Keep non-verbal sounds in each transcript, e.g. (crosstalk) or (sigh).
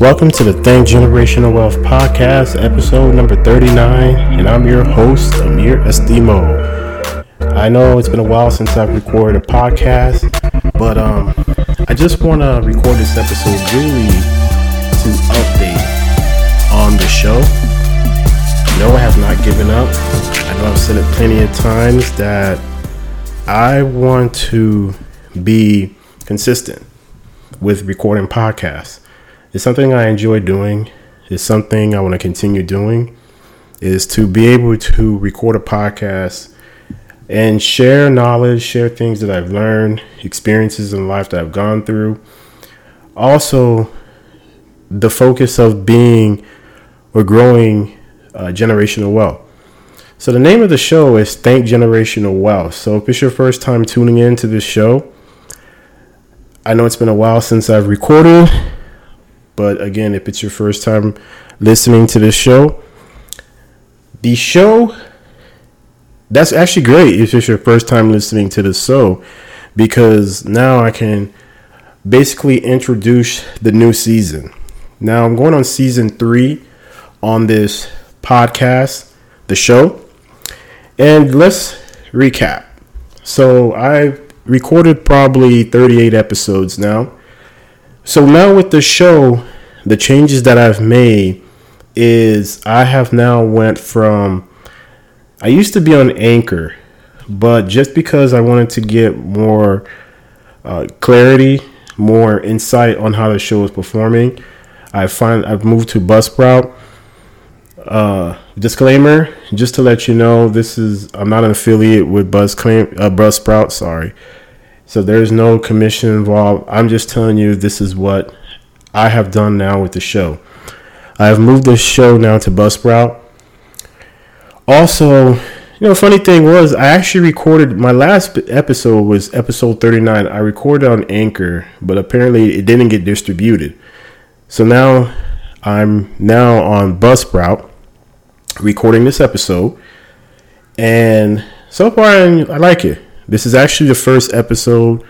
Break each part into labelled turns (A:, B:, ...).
A: Welcome to the Think Generational Wealth Podcast, episode number 39, and I'm your host, Amir Estimo. I know it's been a while since I've recorded a podcast, but um, I just want to record this episode really to update on the show. No, I have not given up. I know I've said it plenty of times that I want to be consistent with recording podcasts. It's something I enjoy doing. It's something I want to continue doing. Is to be able to record a podcast and share knowledge, share things that I've learned, experiences in life that I've gone through. Also, the focus of being or growing uh, generational wealth. So, the name of the show is Think Generational Wealth. So, if it's your first time tuning in to this show, I know it's been a while since I've recorded, but again, if it's your first time listening to this show, the show that's actually great if it's your first time listening to the show because now I can basically introduce the new season. Now I'm going on season three on this podcast, the show. And let's recap. So I recorded probably 38 episodes now. So now with the show, the changes that I've made is I have now went from I used to be on Anchor, but just because I wanted to get more uh, clarity, more insight on how the show is performing, I find I've moved to Buzzsprout. Uh, disclaimer: just to let you know, this is I'm not an affiliate with Buzz Claim uh, Buzzsprout. Sorry, so there's no commission involved. I'm just telling you this is what I have done now with the show. I have moved this show now to Buzzsprout. Also, you know, funny thing was I actually recorded my last episode was episode 39. I recorded on Anchor, but apparently it didn't get distributed. So now I'm now on Buzzsprout recording this episode, and so far I, I like it. This is actually the first episode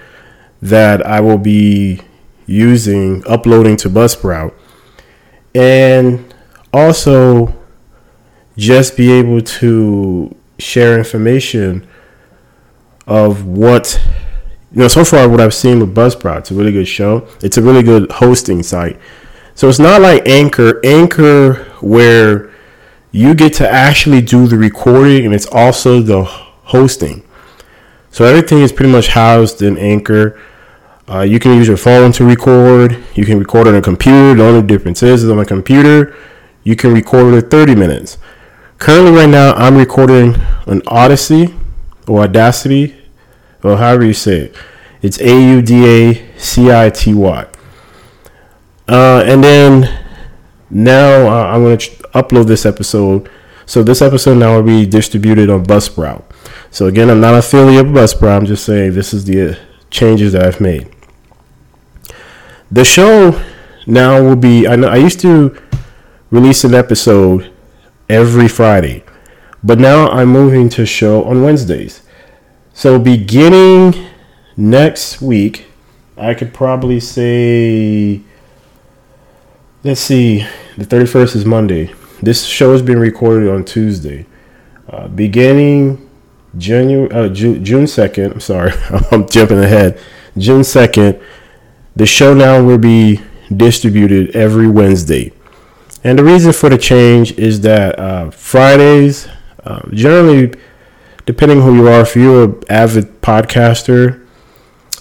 A: that I will be using uploading to Buzzsprout, and also just be able to share information of what you know so far what I've seen with Buzzsprout. It's a really good show. It's a really good hosting site. So it's not like Anchor. Anchor where you get to actually do the recording and it's also the hosting. So everything is pretty much housed in Anchor. Uh, you can use your phone to record. You can record on a computer. The only difference is on a computer, you can record at 30 minutes. Currently, right now, I'm recording an Odyssey or Audacity, or however you say it. It's A U D A C I T Y. Uh, and then now uh, I'm going to upload this episode. So this episode now will be distributed on Buzzsprout. So again, I'm not affiliate with Buzzsprout. I'm just saying this is the uh, changes that I've made. The show now will be. I know I used to release an episode every Friday, but now I'm moving to show on Wednesdays. So beginning next week, I could probably say. Let's see. The 31st is Monday. This show is being recorded on Tuesday. Uh, beginning January, uh, June, June 2nd, I'm sorry, (laughs) I'm jumping ahead. June 2nd, the show now will be distributed every Wednesday. And the reason for the change is that uh, Fridays, uh, generally, depending who you are, if you're an avid podcaster,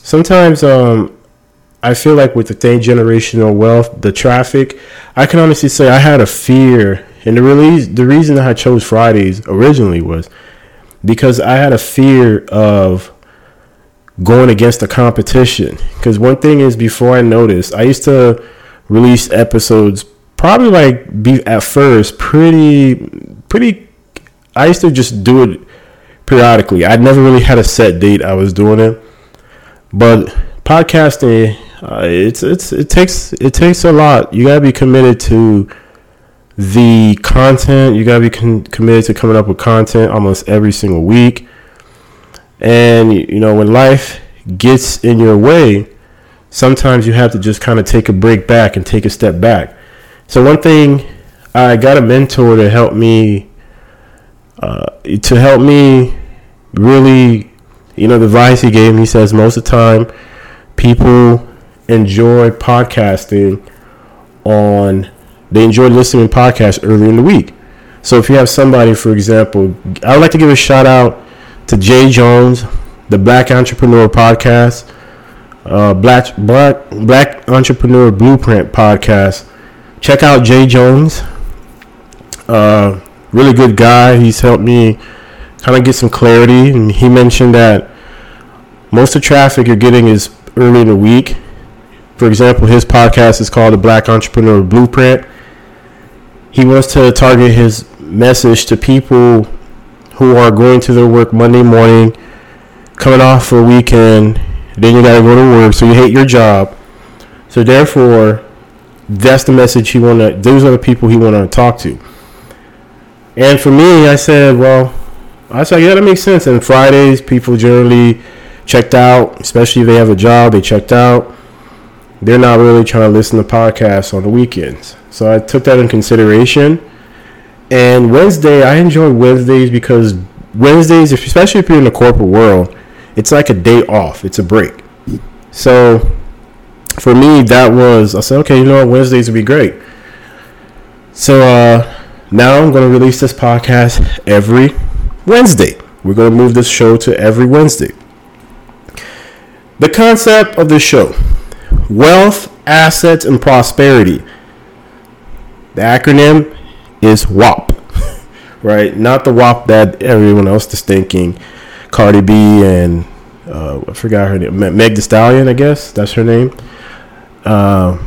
A: sometimes um, I feel like with the Think Generational Wealth, the traffic, I can honestly say I had a fear. And the release, the reason I chose Fridays originally was because I had a fear of going against the competition. Because one thing is, before I noticed, I used to release episodes probably like be at first pretty, pretty. I used to just do it periodically. I never really had a set date I was doing it, but podcasting, uh, it's it's it takes it takes a lot. You gotta be committed to the content. You gotta be con- committed to coming up with content almost every single week. And you know when life gets in your way, sometimes you have to just kind of take a break back and take a step back. So one thing, I got a mentor to help me, uh, to help me really, you know, the advice he gave me. Says most of the time, people enjoy podcasting on, they enjoy listening to podcasts early in the week. So if you have somebody, for example, I would like to give a shout out to Jay Jones, the Black Entrepreneur Podcast, uh, Black Black Black Entrepreneur Blueprint Podcast. Check out Jay Jones. Uh, really good guy. He's helped me kind of get some clarity, and he mentioned that most of the traffic you're getting is early in the week. For example, his podcast is called the Black Entrepreneur Blueprint. He wants to target his message to people who are going to their work Monday morning, coming off for a weekend, then you gotta go to work, so you hate your job. So therefore, that's the message he wanna. Those are the people he wanna talk to. And for me, I said, well, I said, yeah, that makes sense. And Fridays, people generally checked out, especially if they have a job, they checked out. They're not really trying to listen to podcasts on the weekends. So I took that in consideration. And Wednesday, I enjoy Wednesdays because Wednesdays, especially if you're in the corporate world, it's like a day off. It's a break. So for me, that was I said, okay, you know what, Wednesdays would be great. So uh, now I'm going to release this podcast every Wednesday. We're going to move this show to every Wednesday. The concept of the show wealth, assets, and prosperity. The acronym is WAP, (laughs) right? Not the WAP that everyone else is thinking. Cardi B and uh, I forgot her name, Meg Thee Stallion, I guess that's her name. Uh,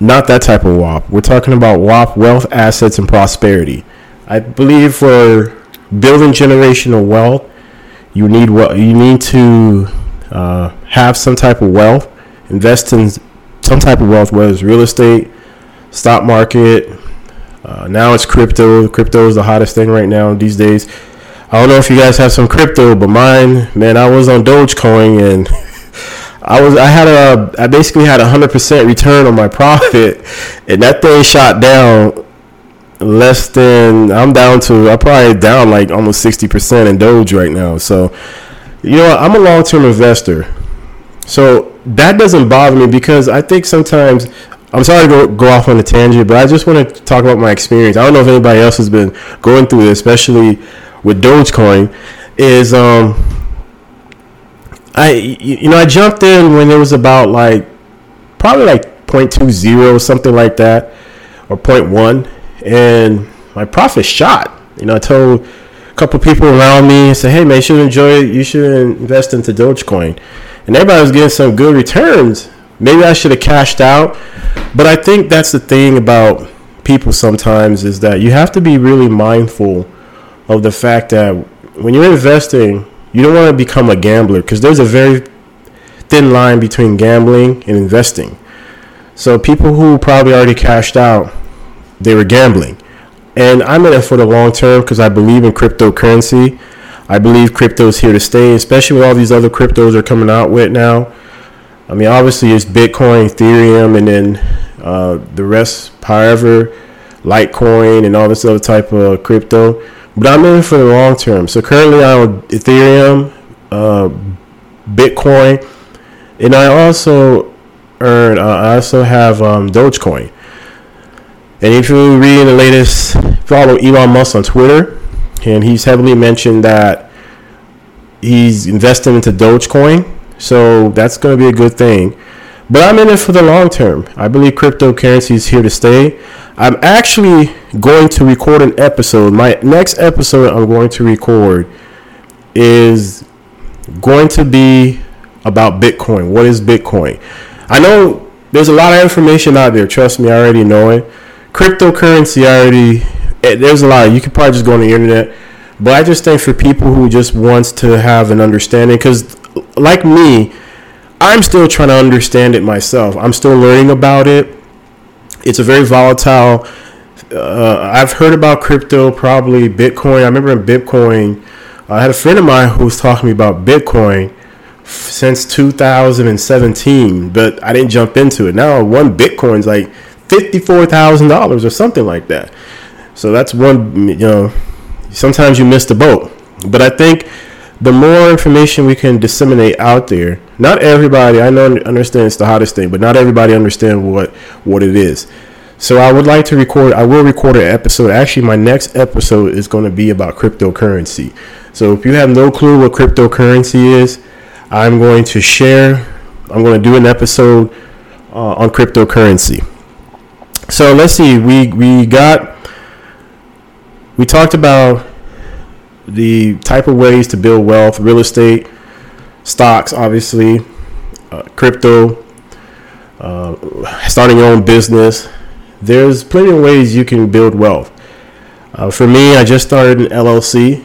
A: not that type of WAP. We're talking about WAP, wealth, assets, and prosperity. I believe for building generational wealth, you need what you need to uh, have some type of wealth, invest in some type of wealth, whether it's real estate, stock market. Uh, now it's crypto. Crypto is the hottest thing right now these days. I don't know if you guys have some crypto, but mine, man, I was on Dogecoin and (laughs) I was I had a I basically had a hundred percent return on my profit, (laughs) and that thing shot down less than I'm down to I'm probably down like almost sixty percent in Doge right now. So you know I'm a long term investor, so that doesn't bother me because I think sometimes I'm sorry to go, go off on a tangent, but I just want to talk about my experience. I don't know if anybody else has been going through this, especially with Dogecoin is um I you know I jumped in when it was about like probably like 0.20 something like that or 0.1 and my profit shot. You know I told a couple people around me and said, "Hey man, you should enjoy it. You should invest into Dogecoin." And everybody was getting some good returns. Maybe I should have cashed out, but I think that's the thing about people sometimes is that you have to be really mindful of the fact that when you're investing, you don't want to become a gambler because there's a very thin line between gambling and investing. So people who probably already cashed out, they were gambling. And I'm in it for the long term because I believe in cryptocurrency. I believe crypto is here to stay, especially with all these other cryptos are coming out with now. I mean, obviously it's Bitcoin, Ethereum, and then uh, the rest, however, Litecoin and all this other type of crypto. But I'm in for the long term. So currently I'm on Ethereum, uh, Bitcoin, and I also earn. Uh, I also have um, Dogecoin. And if you read the latest, follow Elon Musk on Twitter, and he's heavily mentioned that he's investing into Dogecoin. So that's going to be a good thing. But I'm in it for the long term. I believe cryptocurrency is here to stay. I'm actually going to record an episode. My next episode I'm going to record is going to be about Bitcoin. What is Bitcoin? I know there's a lot of information out there. Trust me, I already know it. Cryptocurrency, I already eh, there's a lot. You could probably just go on the internet. But I just think for people who just wants to have an understanding, because like me, I'm still trying to understand it myself. I'm still learning about it it's a very volatile. Uh, I've heard about crypto, probably Bitcoin. I remember in Bitcoin, I had a friend of mine who was talking to me about Bitcoin since 2017, but I didn't jump into it. Now one Bitcoin's like fifty-four thousand dollars or something like that. So that's one. You know, sometimes you miss the boat, but I think the more information we can disseminate out there, not everybody I know understands the hottest thing, but not everybody understands what what it is. So I would like to record. I will record an episode. Actually, my next episode is going to be about cryptocurrency. So if you have no clue what cryptocurrency is, I'm going to share. I'm going to do an episode uh, on cryptocurrency. So let's see. We we got. We talked about the type of ways to build wealth, real estate, stocks, obviously, uh, crypto, uh, starting your own business. There's plenty of ways you can build wealth. Uh, for me, I just started an LLC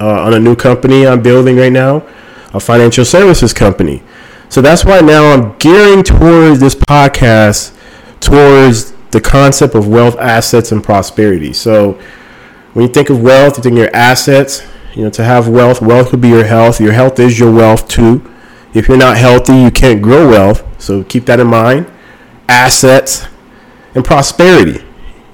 A: uh, on a new company I'm building right now, a financial services company. So that's why now I'm gearing towards this podcast towards the concept of wealth, assets, and prosperity. So when you think of wealth, you think of your assets. You know, to have wealth, wealth could be your health. Your health is your wealth too. If you're not healthy, you can't grow wealth. So keep that in mind. Assets and prosperity.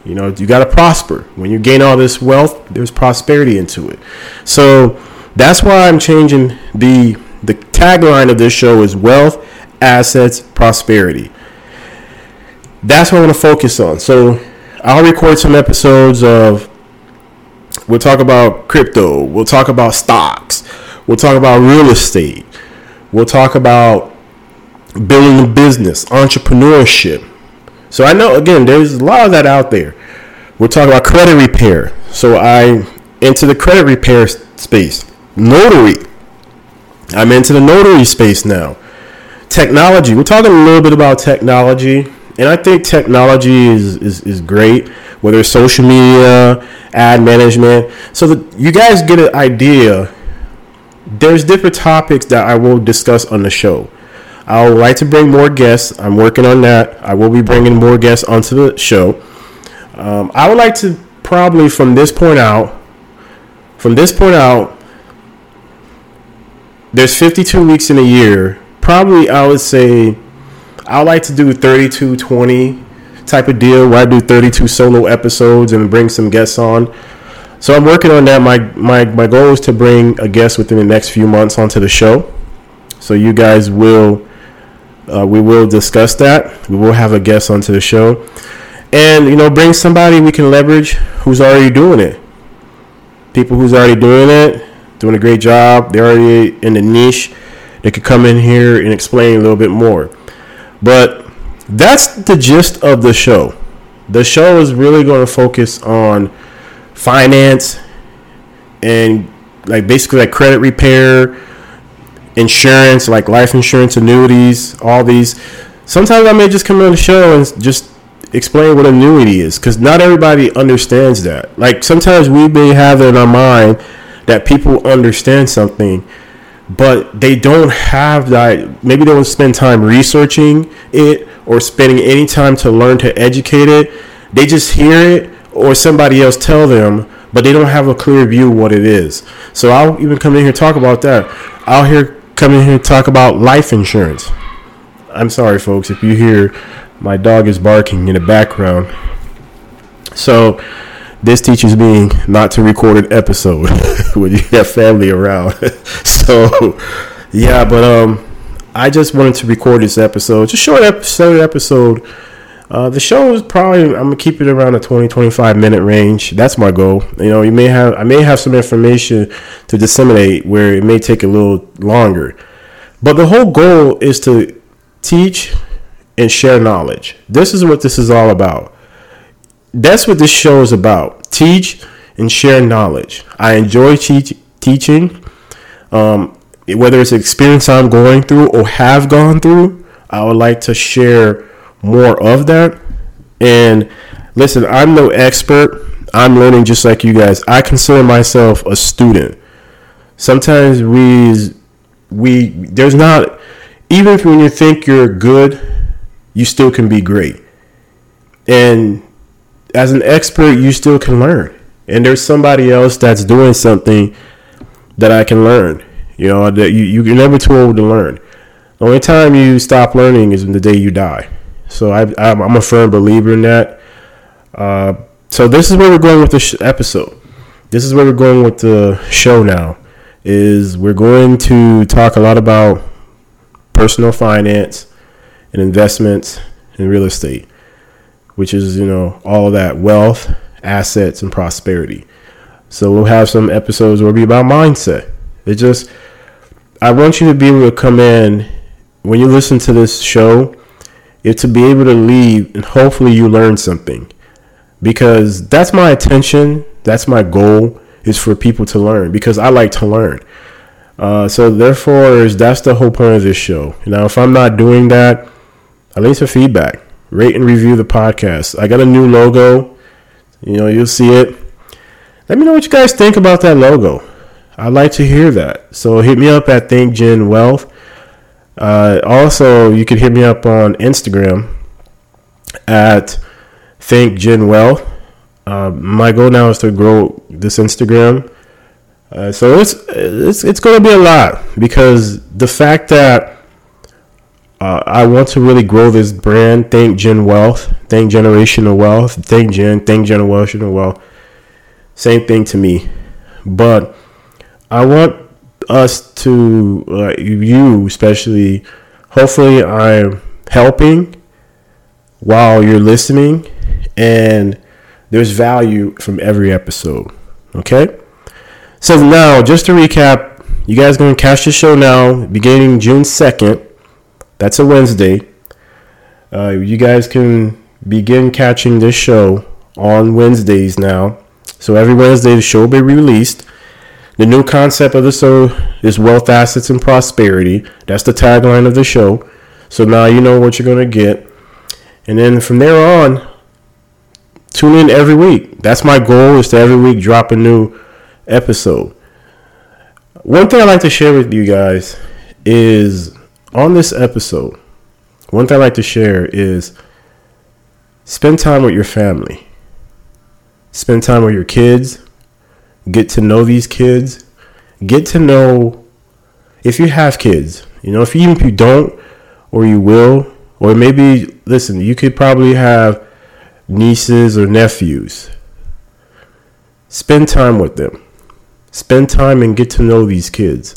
A: You know, you got to prosper. When you gain all this wealth, there's prosperity into it. So that's why I'm changing the the tagline of this show is wealth, assets, prosperity. That's what I want to focus on. So I'll record some episodes of We'll talk about crypto. We'll talk about stocks. We'll talk about real estate. We'll talk about building a business, entrepreneurship. So I know again, there's a lot of that out there. We'll talk about credit repair. So I into the credit repair space. Notary. I'm into the notary space now. Technology. We're talking a little bit about technology. And I think technology is, is, is great, whether it's social media, ad management. So that you guys get an idea. There's different topics that I will discuss on the show. I would like to bring more guests. I'm working on that. I will be bringing more guests onto the show. Um, I would like to probably from this point out, from this point out, there's 52 weeks in a year. Probably I would say I like to do 32 20 type of deal where I do 32 solo episodes and bring some guests on. So I'm working on that. My my my goal is to bring a guest within the next few months onto the show. So you guys will uh, we will discuss that. We will have a guest onto the show, and you know bring somebody we can leverage who's already doing it. People who's already doing it, doing a great job. They're already in the niche. They could come in here and explain a little bit more. But that's the gist of the show. The show is really going to focus on finance and like basically like credit repair, insurance, like life insurance, annuities, all these. Sometimes I may just come on the show and just explain what annuity is because not everybody understands that. Like sometimes we may have it in our mind that people understand something but they don't have that maybe they don't spend time researching it or spending any time to learn to educate it. They just hear it or somebody else tell them but they don't have a clear view what it is. So i'll even come in here talk about that. I'll here come in here talk about life insurance. I'm sorry folks if you hear my dog is barking in the background. So this teaches me not to record an episode (laughs) when you have family around. (laughs) so, yeah, but um, I just wanted to record this episode, just short episode. Episode. Uh, the show is probably I'm gonna keep it around a 20 25 minute range. That's my goal. You know, you may have I may have some information to disseminate where it may take a little longer, but the whole goal is to teach and share knowledge. This is what this is all about that's what this show is about. Teach and share knowledge. I enjoy teach, teaching um, whether it's experience i'm going through or have gone through i would like to share more of that. And listen i'm no expert. I'm learning just like you guys. I consider myself a student. Sometimes we we there's not even when you think you're good you still can be great. And as an expert, you still can learn. And there's somebody else that's doing something that I can learn. You know, that you, you're never too old to learn. The only time you stop learning is in the day you die. So I, I'm a firm believer in that. Uh, so this is where we're going with this episode. This is where we're going with the show now. Is we're going to talk a lot about personal finance and investments and real estate, which is you know all that wealth, assets, and prosperity. So we'll have some episodes where it'll be about mindset. It just I want you to be able to come in when you listen to this show, it to be able to leave and hopefully you learn something. Because that's my attention, that's my goal is for people to learn because I like to learn. Uh, so therefore, that's the whole point of this show. Now, if I'm not doing that, I leave some feedback. Rate and review the podcast. I got a new logo. You know, you'll see it. Let me know what you guys think about that logo. I'd like to hear that. So hit me up at ThinkGen Wealth. Uh, also, you can hit me up on Instagram at ThinkGen Wealth. Uh, my goal now is to grow this Instagram. Uh, so it's it's it's going to be a lot because the fact that uh, I want to really grow this brand, ThinkGen Wealth, Think Generational Wealth, ThinkGen, Think Generational Wealth. Same thing to me, but I want us to uh, you especially. Hopefully, I'm helping while you're listening, and there's value from every episode. Okay. So now, just to recap, you guys going to catch the show now, beginning June second. That's a Wednesday. Uh, you guys can begin catching this show on Wednesdays now. So every Wednesday, the show will be released. The new concept of the show is wealth, assets, and prosperity. That's the tagline of the show. So now you know what you're going to get. And then from there on, tune in every week. That's my goal is to every week drop a new episode. One thing I like to share with you guys is on this episode, one thing I like to share is spend time with your family. Spend time with your kids get to know these kids, get to know if you have kids, you know, if even if you don't or you will, or maybe listen, you could probably have nieces or nephews. Spend time with them. Spend time and get to know these kids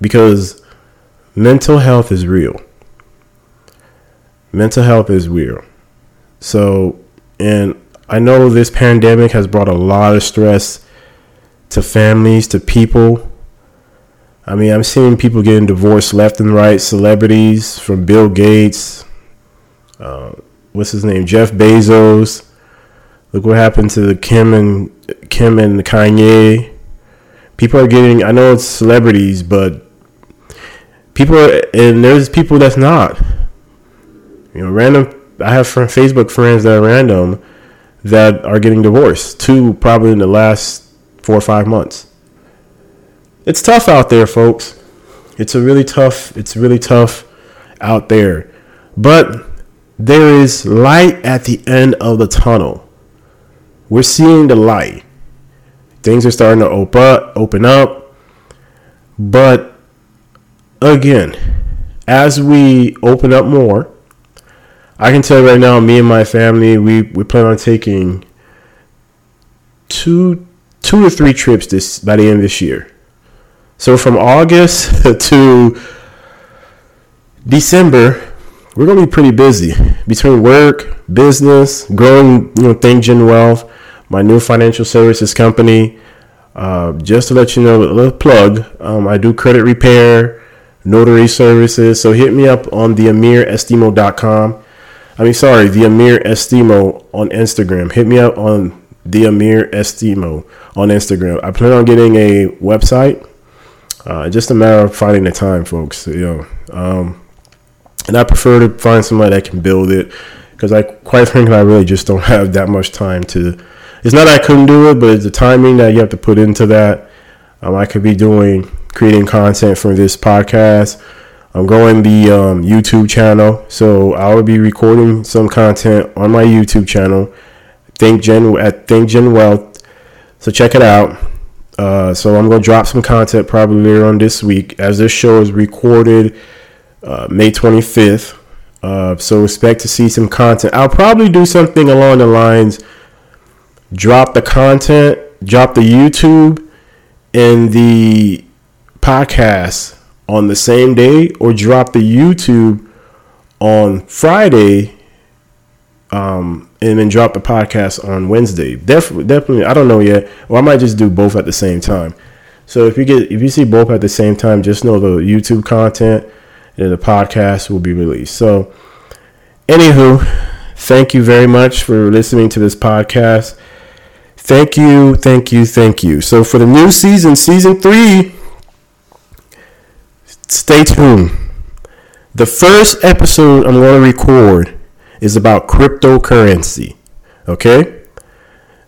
A: because mental health is real. Mental health is real. So, and I know this pandemic has brought a lot of stress to families, to people. I mean, I'm seeing people getting divorced left and right. Celebrities from Bill Gates, uh, what's his name, Jeff Bezos. Look what happened to the Kim and Kim and Kanye. People are getting. I know it's celebrities, but people are, and there's people that's not. You know, random. I have Facebook friends that are random that are getting divorced. Two probably in the last four or five months. It's tough out there, folks. It's a really tough, it's really tough out there. But there is light at the end of the tunnel. We're seeing the light. Things are starting to open up, open up. But again, as we open up more, I can tell you right now, me and my family, we, we plan on taking two two or three trips this by the end of this year. So from August (laughs) to December, we're gonna be pretty busy between work, business, growing, you know, ThinkGen Wealth, my new financial services company. Uh, just to let you know, a little plug, um, I do credit repair, notary services. So hit me up on the amirestimo.com. I mean, sorry, the Amir Estimo on Instagram. Hit me up on the Amir Estimo on Instagram. I plan on getting a website. Uh, just a matter of finding the time, folks. You know, um, and I prefer to find somebody that can build it because I, quite (laughs) frankly, I really just don't have that much time to. It's not I couldn't do it, but it's the timing that you have to put into that. Um, I could be doing creating content for this podcast. I'm growing the um, YouTube channel, so I will be recording some content on my YouTube channel ThinkGen at ThinkGen Wealth. So check it out. Uh, so I'm gonna drop some content probably later on this week, as this show is recorded uh, May 25th. Uh, so expect to see some content. I'll probably do something along the lines drop the content, drop the YouTube and the podcast on the same day, or drop the YouTube on Friday, um, and then drop the podcast on Wednesday. Definitely, definitely. I don't know yet. Or I might just do both at the same time. So if you get if you see both at the same time, just know the YouTube content and the podcast will be released. So, anywho, thank you very much for listening to this podcast. Thank you, thank you, thank you. So for the new season, season three, stay tuned. The first episode I'm going to record is about cryptocurrency. Okay?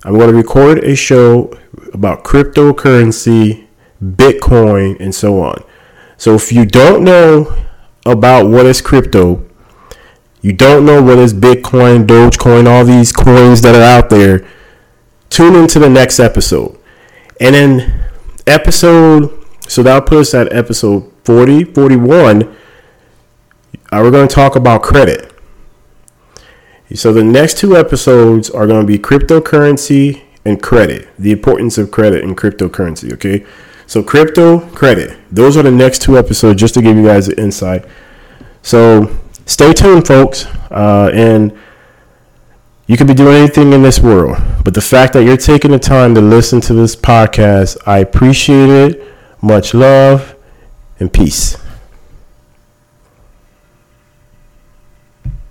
A: I'm going to record a show about cryptocurrency, Bitcoin, and so on. So if you don't know about what is crypto, you don't know what is Bitcoin, Dogecoin, all these coins that are out there, tune into the next episode. And then episode, so that'll put us at episode 40, 41. Uh, we're going to talk about credit. So the next two episodes are going to be cryptocurrency and credit, the importance of credit and cryptocurrency. Okay. So crypto, credit. Those are the next two episodes just to give you guys an insight. So stay tuned, folks. Uh, and you could be doing anything in this world, but the fact that you're taking the time to listen to this podcast, I appreciate it. Much love and peace.